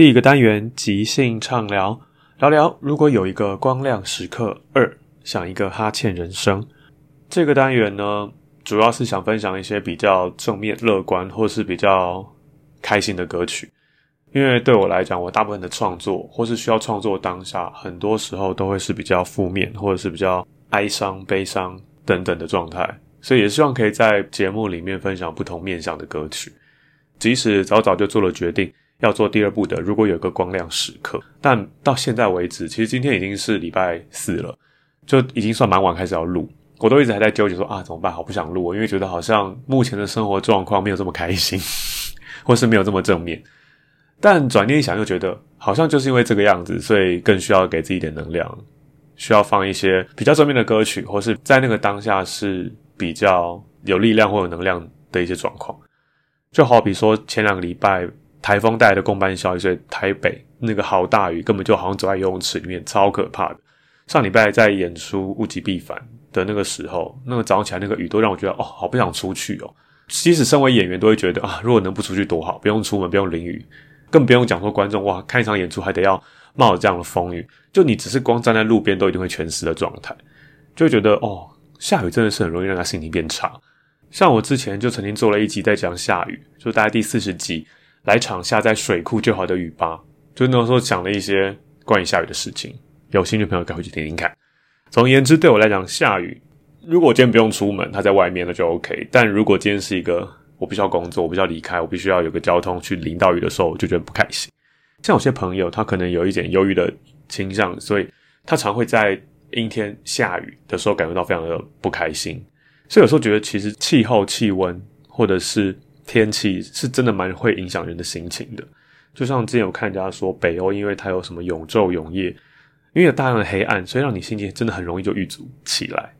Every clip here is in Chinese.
第一个单元即兴畅聊，聊聊如果有一个光亮时刻二，想一个哈欠人生。这个单元呢，主要是想分享一些比较正面、乐观或是比较开心的歌曲。因为对我来讲，我大部分的创作或是需要创作当下，很多时候都会是比较负面或者是比较哀伤、悲伤等等的状态，所以也希望可以在节目里面分享不同面向的歌曲。即使早早就做了决定。要做第二部的，如果有个光亮时刻，但到现在为止，其实今天已经是礼拜四了，就已经算蛮晚开始要录，我都一直还在纠结说啊怎么办？好不想录，因为觉得好像目前的生活状况没有这么开心，或是没有这么正面。但转念一想，又觉得好像就是因为这个样子，所以更需要给自己一点能量，需要放一些比较正面的歌曲，或是在那个当下是比较有力量或有能量的一些状况。就好比说前两个礼拜。台风带来的公班效应，所以台北那个好大雨，根本就好像走在游泳池里面，超可怕的。上礼拜在演出物极必反的那个时候，那个早上起来那个雨都让我觉得哦，好不想出去哦。即使身为演员，都会觉得啊，如果能不出去多好，不用出门，不用淋雨，更不用讲说观众哇，看一场演出还得要冒着这样的风雨，就你只是光站在路边都一定会全湿的状态，就会觉得哦，下雨真的是很容易让他心情变差。像我之前就曾经做了一集在讲下雨，就大概第四十集。来场下在水库就好的雨吧，就那时候讲了一些关于下雨的事情，有兴趣朋友可以回去听听看。总而言之，对我来讲，下雨如果我今天不用出门，他在外面那就 OK。但如果今天是一个我必须要工作，我必须要离开，我必须要有个交通去淋到雨的时候，我就觉得不开心。像有些朋友，他可能有一点忧郁的倾向，所以他常会在阴天下雨的时候感觉到非常的不开心。所以有时候觉得，其实气候、气温或者是天气是真的蛮会影响人的心情的，就像之前有看人家说，北欧因为它有什么永昼永夜，因为有大量的黑暗，所以让你心情真的很容易就郁卒起来。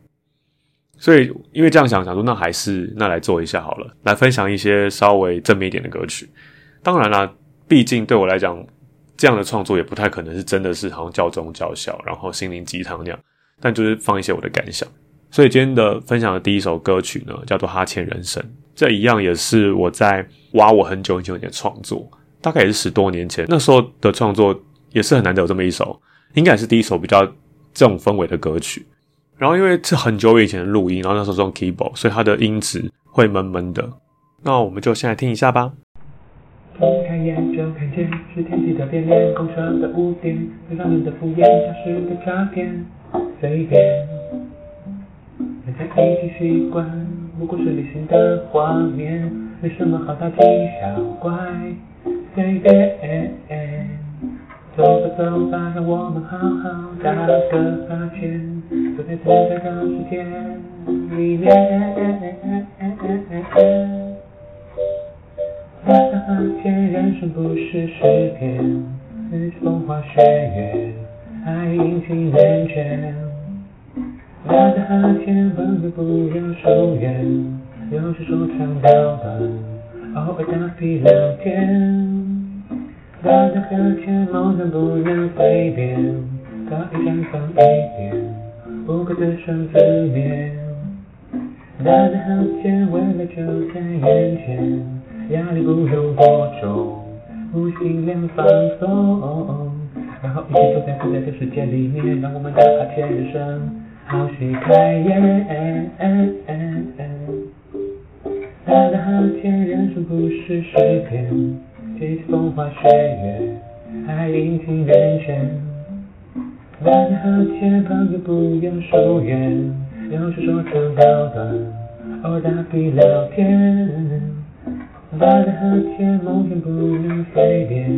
所以因为这样想想说，那还是那来做一下好了，来分享一些稍微正面一点的歌曲。当然啦，毕竟对我来讲，这样的创作也不太可能是真的是好像教宗教小，然后心灵鸡汤那样，但就是放一些我的感想。所以今天的分享的第一首歌曲呢，叫做《哈欠人生》。这一样也是我在挖我很久很久以前的创作，大概也是十多年前，那时候的创作也是很难得有这么一首，应该也是第一首比较这种氛围的歌曲。然后因为是很久以前的录音，然后那时候用 keyboard，所以它的音质会闷闷的。那我们就先来听一下吧。睁开眼就看见是天气的变脸，公车的污点，对上面的敷衍，消失的照片，随便，大家已经习惯。不过是旅行的画面，没什么好大惊小怪。走吧，走吧，让我们好好打个哈欠。走在自己的世界里面，人生不是诗篇，是风花雪月，爱阴晴圆缺。打着哈欠，朋友不愿疏远，有些说长道短，偶尔打屁聊天。打着哈欠，梦想不能飞遍，可以绽放一点，不可得胜自灭。打着哈欠，未来就在眼前，压力不用过重，呼吸量放松，然后一起走在复杂的世界里面，让我们打哈欠人生好戏开演。打着哈欠，人生不是诗篇。几次风花雪月，还隐情人间。打着哈欠，朋友不用疏远，有时说长道短，偶尔打屁聊天。打着哈欠，梦想不能飞遍，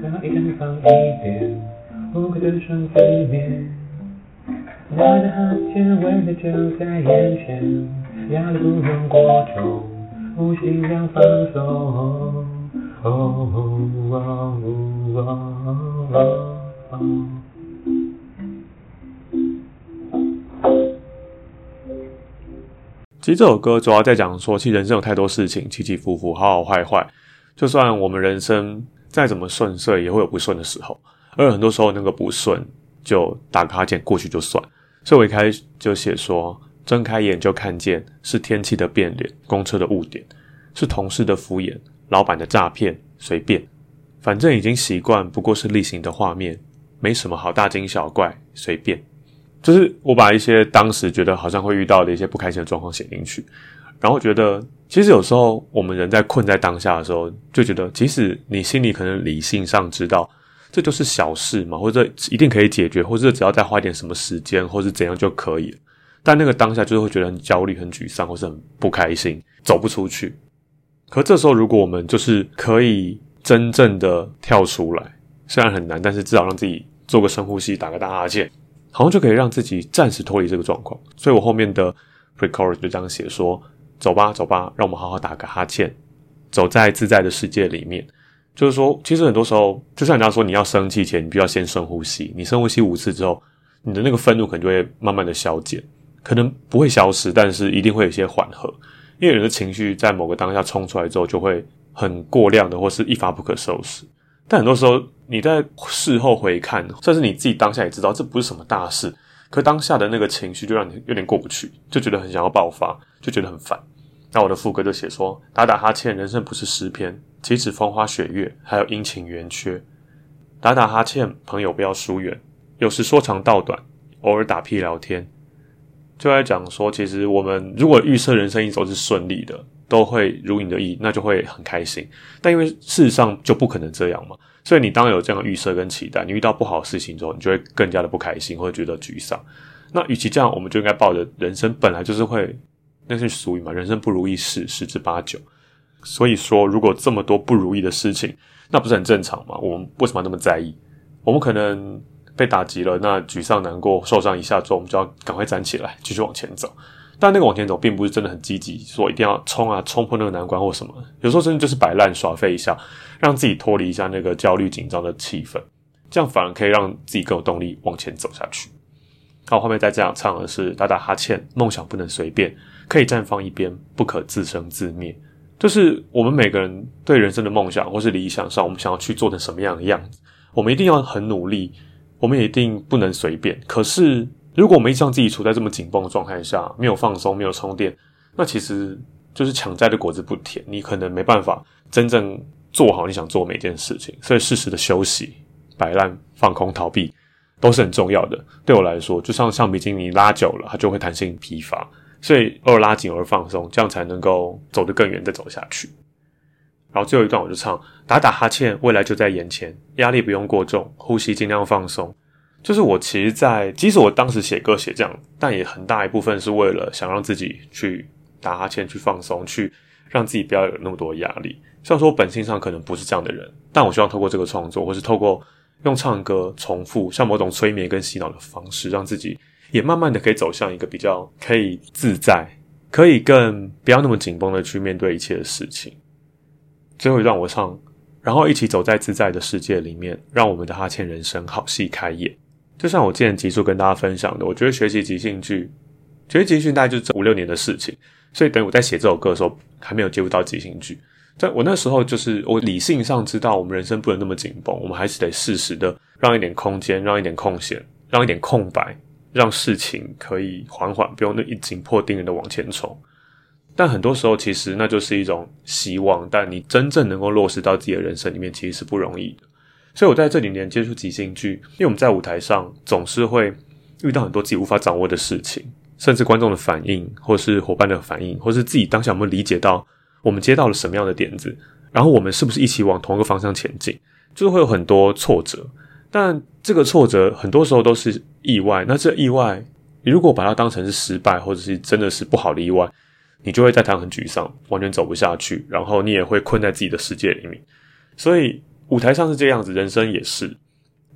可以绽放一点，不可得胜自灭。打着哈欠，未来就在眼前，压力不用过重，呼吸量放松。哦哦哦哦其实这首歌主要在讲说，其实人生有太多事情起起伏伏，好好坏坏。就算我们人生再怎么顺遂，也会有不顺的时候。而很多时候，那个不顺就打个哈欠过去就算。所以我一开始就写说，睁开眼就看见是天气的变脸，公车的误点，是同事的敷衍。老板的诈骗随便，反正已经习惯，不过是例行的画面，没什么好大惊小怪，随便。就是我把一些当时觉得好像会遇到的一些不开心的状况写进去，然后觉得其实有时候我们人在困在当下的时候，就觉得即使你心里可能理性上知道这就是小事嘛，或者一定可以解决，或者只要再花一点什么时间，或是怎样就可以了，但那个当下就是会觉得很焦虑、很沮丧，或是很不开心，走不出去。可这时候，如果我们就是可以真正的跳出来，虽然很难，但是至少让自己做个深呼吸，打个大哈欠，好像就可以让自己暂时脱离这个状况。所以我后面的 pre-chorus 就这样写说：“走吧，走吧，让我们好好打个哈欠，走在自在的世界里面。”就是说，其实很多时候，就像人家说，你要生气前，你必须要先深呼吸。你深呼吸五次之后，你的那个愤怒可能就会慢慢的消减，可能不会消失，但是一定会有一些缓和。因为人的情绪在某个当下冲出来之后，就会很过量的，或是一发不可收拾。但很多时候你在事后回看，甚至你自己当下也知道这不是什么大事，可当下的那个情绪就让你有点过不去，就觉得很想要爆发，就觉得很烦。那我的副歌就写说：打打哈欠，人生不是诗篇；岂止风花雪月，还有阴晴圆缺。打打哈欠，朋友不要疏远，有时说长道短，偶尔打屁聊天。就在讲说，其实我们如果预设人生一走是顺利的，都会如你的意，那就会很开心。但因为事实上就不可能这样嘛，所以你当有这样的预设跟期待，你遇到不好的事情之后，你就会更加的不开心，或者觉得沮丧。那与其这样，我们就应该抱着人生本来就是会，那是俗语嘛，人生不如意事十之八九。所以说，如果这么多不如意的事情，那不是很正常吗？我们为什么那么在意？我们可能。被打击了，那沮丧、难过、受伤一下之后，我们就要赶快站起来，继续往前走。但那个往前走，并不是真的很积极，说一定要冲啊，冲破那个难关或什么。有时候真的就是摆烂耍废一下，让自己脱离一下那个焦虑紧张的气氛，这样反而可以让自己更有动力往前走下去。好，后面再这样唱的是打打哈欠，梦想不能随便，可以绽放一边，不可自生自灭。就是我们每个人对人生的梦想或是理想上，我们想要去做成什么样的样子，我们一定要很努力。我们也一定不能随便。可是，如果我们一直让自己处在这么紧绷的状态下，没有放松，没有充电，那其实就是抢摘的果子不甜。你可能没办法真正做好你想做每件事情。所以，适时的休息、摆烂、放空、逃避都是很重要的。对我来说，就像橡皮筋，你拉久了，它就会弹性疲乏。所以，偶尔拉紧，偶尔放松，这样才能够走得更远，再走下去。然后最后一段我就唱打打哈欠，未来就在眼前，压力不用过重，呼吸尽量放松。就是我其实，在即使我当时写歌写这样，但也很大一部分是为了想让自己去打哈欠，去放松，去让自己不要有那么多压力。虽然说我本性上可能不是这样的人，但我希望透过这个创作，或是透过用唱歌重复，像某种催眠跟洗脑的方式，让自己也慢慢的可以走向一个比较可以自在，可以更不要那么紧绷的去面对一切的事情。最后一段我唱，然后一起走在自在的世界里面，让我们的哈欠人生好戏开演。就像我之前集数跟大家分享的，我觉得学习即兴剧，学习即兴大概就是这五六年的事情，所以等于我在写这首歌的时候，还没有接触到即兴剧。在我那时候，就是我理性上知道，我们人生不能那么紧绷，我们还是得适时的让一点空间，让一点空闲，让一点空白，让事情可以缓缓，不用那一紧迫盯人的往前冲。但很多时候，其实那就是一种希望，但你真正能够落实到自己的人生里面，其实是不容易的。所以我在这几年接触即兴剧，因为我们在舞台上总是会遇到很多自己无法掌握的事情，甚至观众的反应，或是伙伴的反应，或是自己当下有没有理解到我们接到了什么样的点子，然后我们是不是一起往同一个方向前进，就是会有很多挫折。但这个挫折很多时候都是意外，那这意外，你如果把它当成是失败，或者是真的是不好的意外，你就会在台上很沮丧，完全走不下去，然后你也会困在自己的世界里面，所以。舞台上是这样子，人生也是。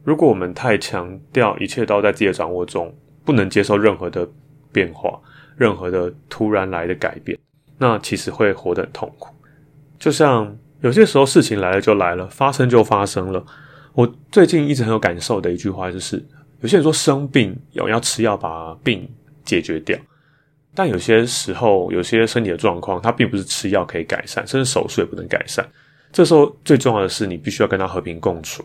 如果我们太强调一切都在自己的掌握中，不能接受任何的变化、任何的突然来的改变，那其实会活得很痛苦。就像有些时候事情来了就来了，发生就发生了。我最近一直很有感受的一句话就是：有些人说生病有要吃药把病解决掉，但有些时候有些身体的状况，它并不是吃药可以改善，甚至手术也不能改善。这时候最重要的是，你必须要跟他和平共处。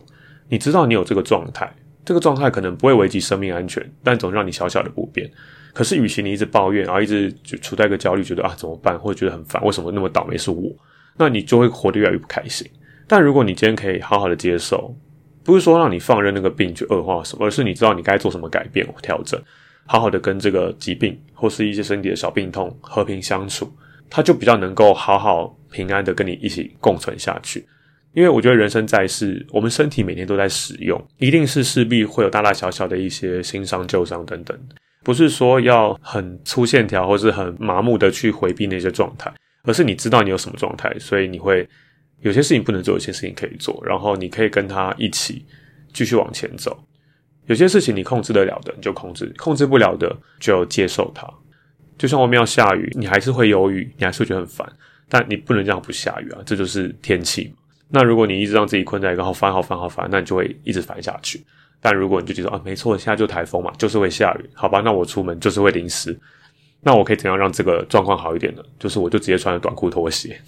你知道你有这个状态，这个状态可能不会危及生命安全，但总让你小小的不便。可是，与其你一直抱怨，然后一直就处在一个焦虑，觉得啊怎么办，或者觉得很烦，为什么那么倒霉是我？那你就会活得越来越不开心。但如果你今天可以好好的接受，不是说让你放任那个病去恶化，而是你知道你该做什么改变调整，好好的跟这个疾病或是一些身体的小病痛和平相处，它就比较能够好好。平安的跟你一起共存下去，因为我觉得人生在世，我们身体每天都在使用，一定是势必会有大大小小的一些新伤旧伤等等，不是说要很粗线条或是很麻木的去回避那些状态，而是你知道你有什么状态，所以你会有些事情不能做，有些事情可以做，然后你可以跟他一起继续往前走。有些事情你控制得了的，你就控制；控制不了的，就接受它。就像外面要下雨，你还是会忧郁，你还是会觉得很烦。但你不能这样不下雨啊，这就是天气嘛。那如果你一直让自己困在一个好烦好烦好烦，那你就会一直烦下去。但如果你就觉得啊，没错，现在就台风嘛，就是会下雨，好吧？那我出门就是会淋湿。那我可以怎样让这个状况好一点呢？就是我就直接穿着短裤拖鞋。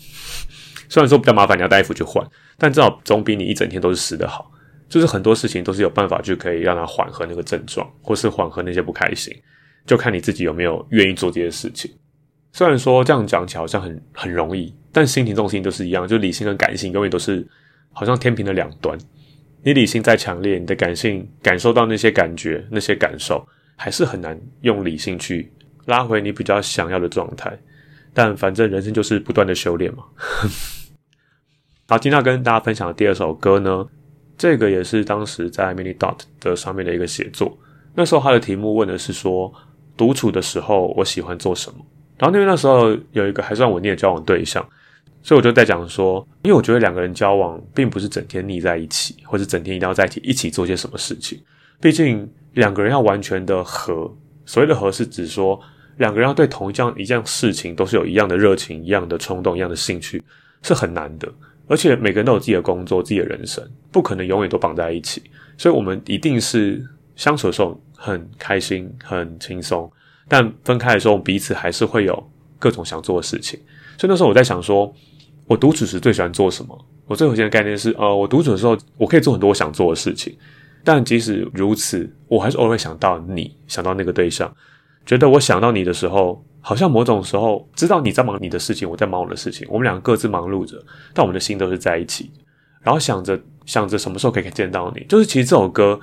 虽然说比较麻烦，你要带衣服去换，但至少总比你一整天都是湿的好。就是很多事情都是有办法就可以让它缓和那个症状，或是缓和那些不开心，就看你自己有没有愿意做这些事情。虽然说这样讲起来好像很很容易，但心情、重心都是一样，就理性跟感性永远都是好像天平的两端。你理性再强烈，你的感性感受到那些感觉、那些感受，还是很难用理性去拉回你比较想要的状态。但反正人生就是不断的修炼嘛。好，今天要跟大家分享的第二首歌呢，这个也是当时在 Mini Dot 的上面的一个写作。那时候他的题目问的是说，独处的时候我喜欢做什么？然后因为那时候有一个还算稳定的交往对象，所以我就在讲说，因为我觉得两个人交往并不是整天腻在一起，或者整天一定要在一起一起做些什么事情。毕竟两个人要完全的合，所谓的合是指说两个人要对同一样一件事情都是有一样的热情、一样的冲动、一样的兴趣，是很难的。而且每个人都有自己的工作、自己的人生，不可能永远都绑在一起。所以我们一定是相处的时候很开心、很轻松。但分开的时候，彼此还是会有各种想做的事情。所以那时候我在想说，我独处时最喜欢做什么？我最核心的概念是，呃，我独处的时候，我可以做很多我想做的事情。但即使如此，我还是偶尔想到你，想到那个对象，觉得我想到你的时候，好像某种时候知道你在忙你的事情，我在忙我的事情，我们两个各自忙碌着，但我们的心都是在一起。然后想着想着什么时候可以见到你，就是其实这首歌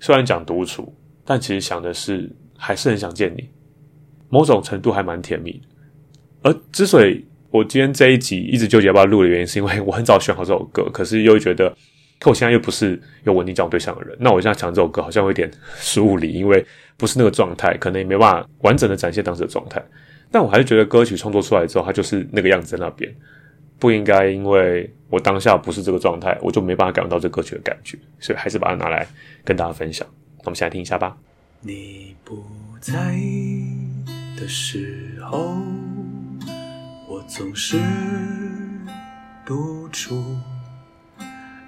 虽然讲独处，但其实想的是还是很想见你。某种程度还蛮甜蜜，而之所以我今天这一集一直纠结要不要录的原因，是因为我很早选好这首歌，可是又觉得，可我现在又不是有稳定交往对象的人，那我现在唱这首歌好像有点失误理，因为不是那个状态，可能也没办法完整的展现当时的状态。但我还是觉得歌曲创作出来之后，它就是那个样子在那边，不应该因为我当下不是这个状态，我就没办法感受到这歌曲的感觉，所以还是把它拿来跟大家分享。我们现在听一下吧。你不在。的时候，我总是独处，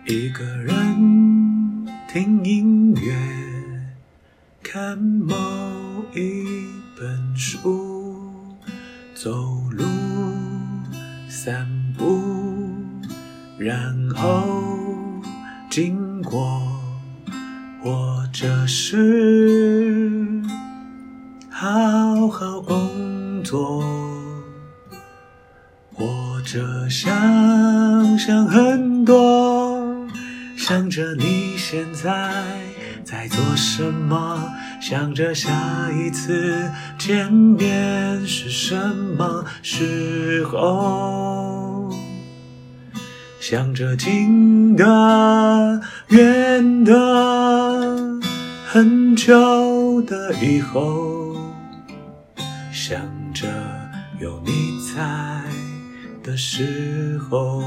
一个人听音乐，看某一本书，走路、散步，然后经过，或者是好好工作，或者想想很多。想着你现在在做什么，想着下一次见面是什么时候，想着近的、远的、很久的以后，想着有你在的时候。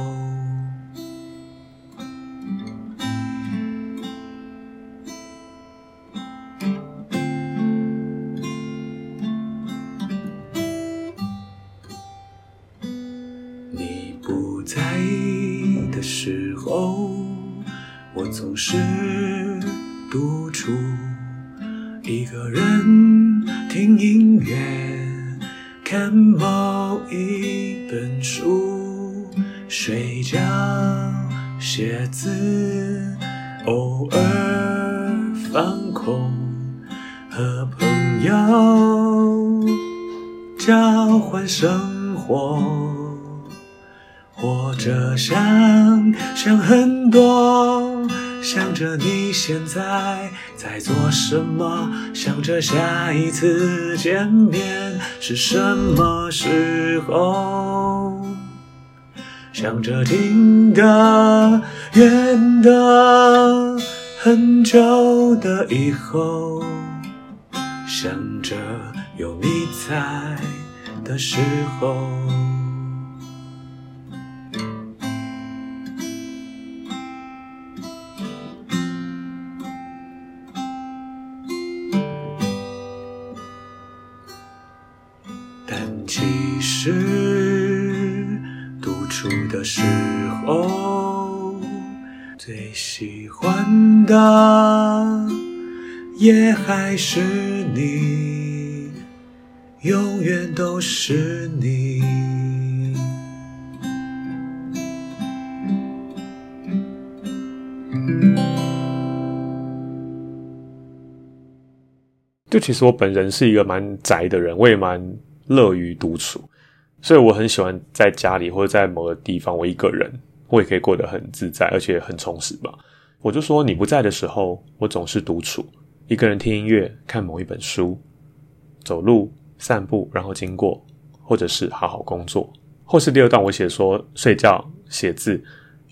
总是独处，一个人听音乐，看某一本书，睡觉、写字，偶尔放空，和朋友交换生活。或者想想很多，着你现在在做什么，想着下一次见面是什么时候，想着听的、远的、很久的以后，想着有你在的时候。其实独处的时候，最喜欢的也还是你，永远都是你。就其实我本人是一个蛮宅的人，我也蛮乐于独处，所以我很喜欢在家里或者在某个地方，我一个人，我也可以过得很自在，而且很充实吧。我就说你不在的时候，我总是独处，一个人听音乐，看某一本书，走路、散步，然后经过，或者是好好工作，或是第二段我写说睡觉、写字，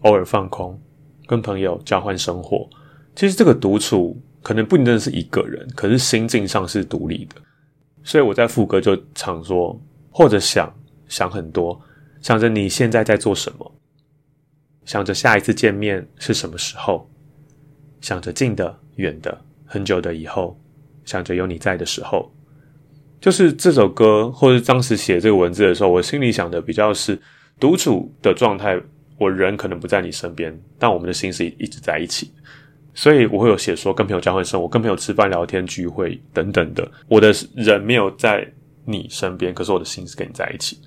偶尔放空，跟朋友交换生活。其实这个独处。可能不一定是一个人，可是心境上是独立的，所以我在副歌就常说，或者想想很多，想着你现在在做什么，想着下一次见面是什么时候，想着近的、远的、很久的以后，想着有你在的时候，就是这首歌或者当时写这个文字的时候，我心里想的比较是独处的状态，我人可能不在你身边，但我们的心是一直在一起。所以我会有写说跟朋友交换生活，跟朋友吃饭聊天聚会等等的。我的人没有在你身边，可是我的心是跟你在一起。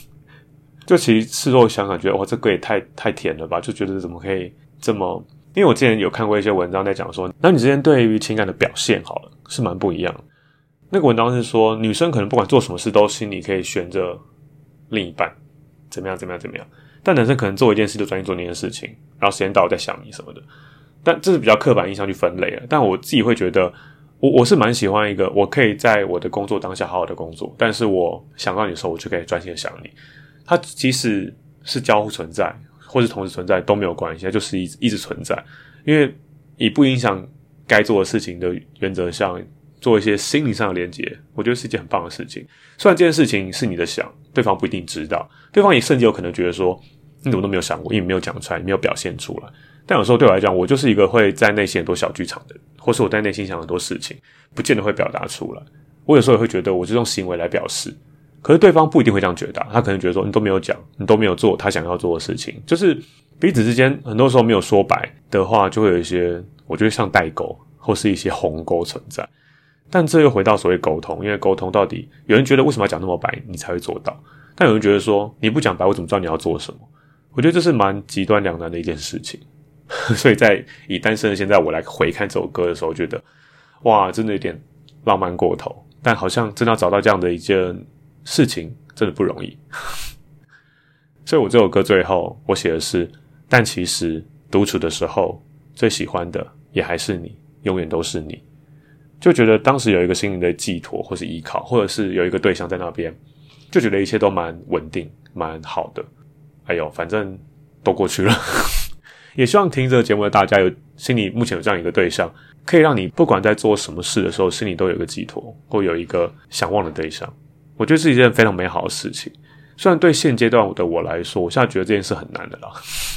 就其实事后想想，觉得哇，这歌也太太甜了吧？就觉得怎么可以这么？因为我之前有看过一些文章在讲说，男女之间对于情感的表现，好了是蛮不一样。那个文章是说，女生可能不管做什么事都心里可以悬着另一半怎么样怎么样怎么样，但男生可能做一件事就专心做那件事情，然后时间到了再想你什么的。但这是比较刻板印象去分类了，但我自己会觉得，我我是蛮喜欢一个，我可以在我的工作当下好好的工作，但是我想到你的时候，我就可以专心的想你。它即使是交互存在，或是同时存在都没有关系，它就是一一直存在，因为以不影响该做的事情的原则上，做一些心理上的连接，我觉得是一件很棒的事情。虽然这件事情是你的想，对方不一定知道，对方也甚至有可能觉得说，你怎么都没有想过，因为没有讲出来，没有表现出来。但有时候对我来讲，我就是一个会在内心很多小剧场的人，或是我在内心想很多事情，不见得会表达出来。我有时候也会觉得，我就用行为来表示，可是对方不一定会这样觉得，他可能觉得说你都没有讲，你都没有做他想要做的事情。就是彼此之间很多时候没有说白的话，就会有一些，我觉得像代沟或是一些鸿沟存在。但这又回到所谓沟通，因为沟通到底，有人觉得为什么要讲那么白，你才会做到？但有人觉得说你不讲白，我怎么知道你要做什么？我觉得这是蛮极端两难的一件事情。所以在以单身的现在我来回看这首歌的时候，觉得哇，真的有点浪漫过头。但好像真的要找到这样的一件事情，真的不容易。所以我这首歌最后我写的是，但其实独处的时候最喜欢的也还是你，永远都是你。就觉得当时有一个心灵的寄托，或是依靠，或者是有一个对象在那边，就觉得一切都蛮稳定、蛮好的。哎呦，反正都过去了。也希望听这个节目的大家有心里目前有这样一个对象，可以让你不管在做什么事的时候，心里都有个寄托，或有一个想望的对象。我觉得是一件非常美好的事情。虽然对现阶段的我来说，我现在觉得这件事很难的啦。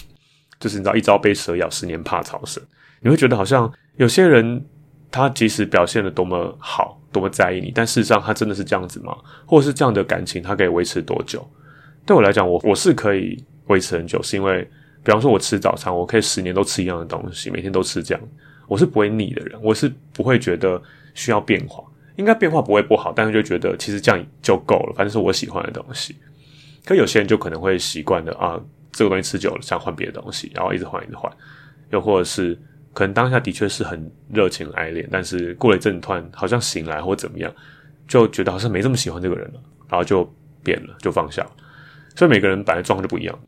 就是你知道，一朝被蛇咬，十年怕草绳。你会觉得好像有些人，他即使表现的多么好，多么在意你，但事实上他真的是这样子吗？或者是这样的感情，他可以维持多久？对我来讲，我我是可以维持很久，是因为。比方说，我吃早餐，我可以十年都吃一样的东西，每天都吃这样，我是不会腻的人，我是不会觉得需要变化。应该变化不会不好，但是就觉得其实这样就够了，反正是我喜欢的东西。可有些人就可能会习惯的啊，这个东西吃久了，想换别的东西，然后一直换，一直换。又或者是可能当下的确是很热情爱恋，但是过了一阵突然好像醒来或怎么样，就觉得好像没这么喜欢这个人了，然后就变了，就放下。所以每个人本来状况就不一样。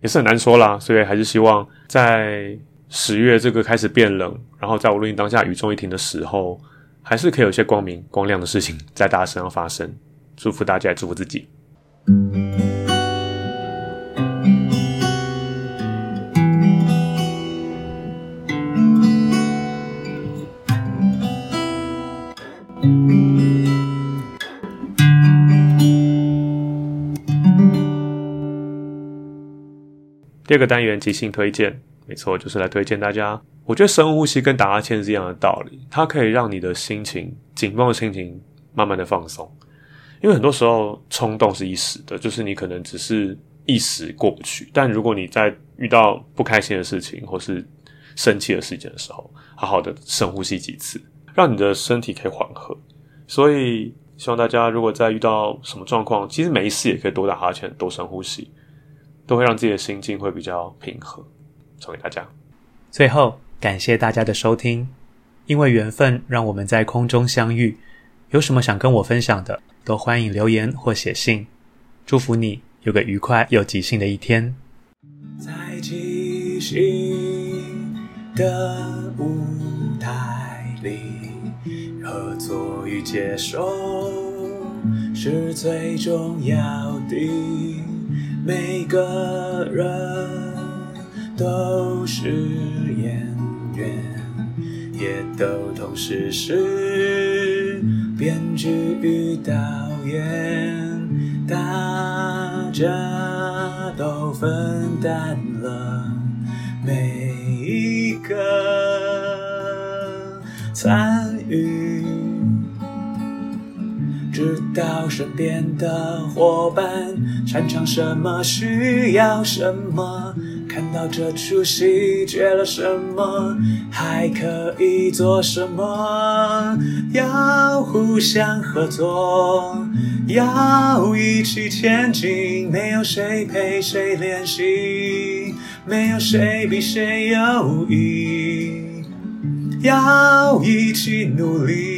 也是很难说啦，所以还是希望在十月这个开始变冷，然后在我录音当下雨中一停的时候，还是可以有些光明光亮的事情在大家身上发生。祝福大家，祝福自己。第二个单元即兴推荐，没错，就是来推荐大家。我觉得深呼吸跟打哈欠是一样的道理，它可以让你的心情紧绷的心情慢慢的放松。因为很多时候冲动是一时的，就是你可能只是一时过不去。但如果你在遇到不开心的事情或是生气的事件的时候，好好的深呼吸几次，让你的身体可以缓和。所以希望大家如果在遇到什么状况，其实没事也可以多打哈欠，多深呼吸。都会让自己的心境会比较平和，送给大家。最后，感谢大家的收听，因为缘分让我们在空中相遇。有什么想跟我分享的，都欢迎留言或写信。祝福你有个愉快又即兴的一天。在即兴的舞台里，合作与接受是最重要的。每个人都是演员，也都同时是编剧与导演，大家都分担了每一个知道身边的伙伴擅长什么，需要什么，看到这出戏缺了什么，还可以做什么？要互相合作，要一起前进，没有谁陪谁练习，没有谁比谁优异，要一起努力。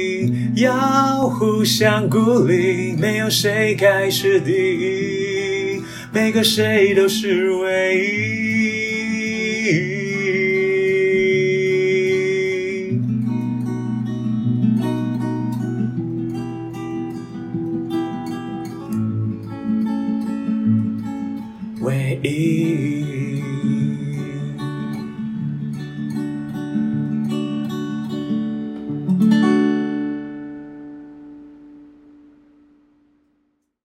要互相鼓励，没有谁该是第一，每个谁都是唯一。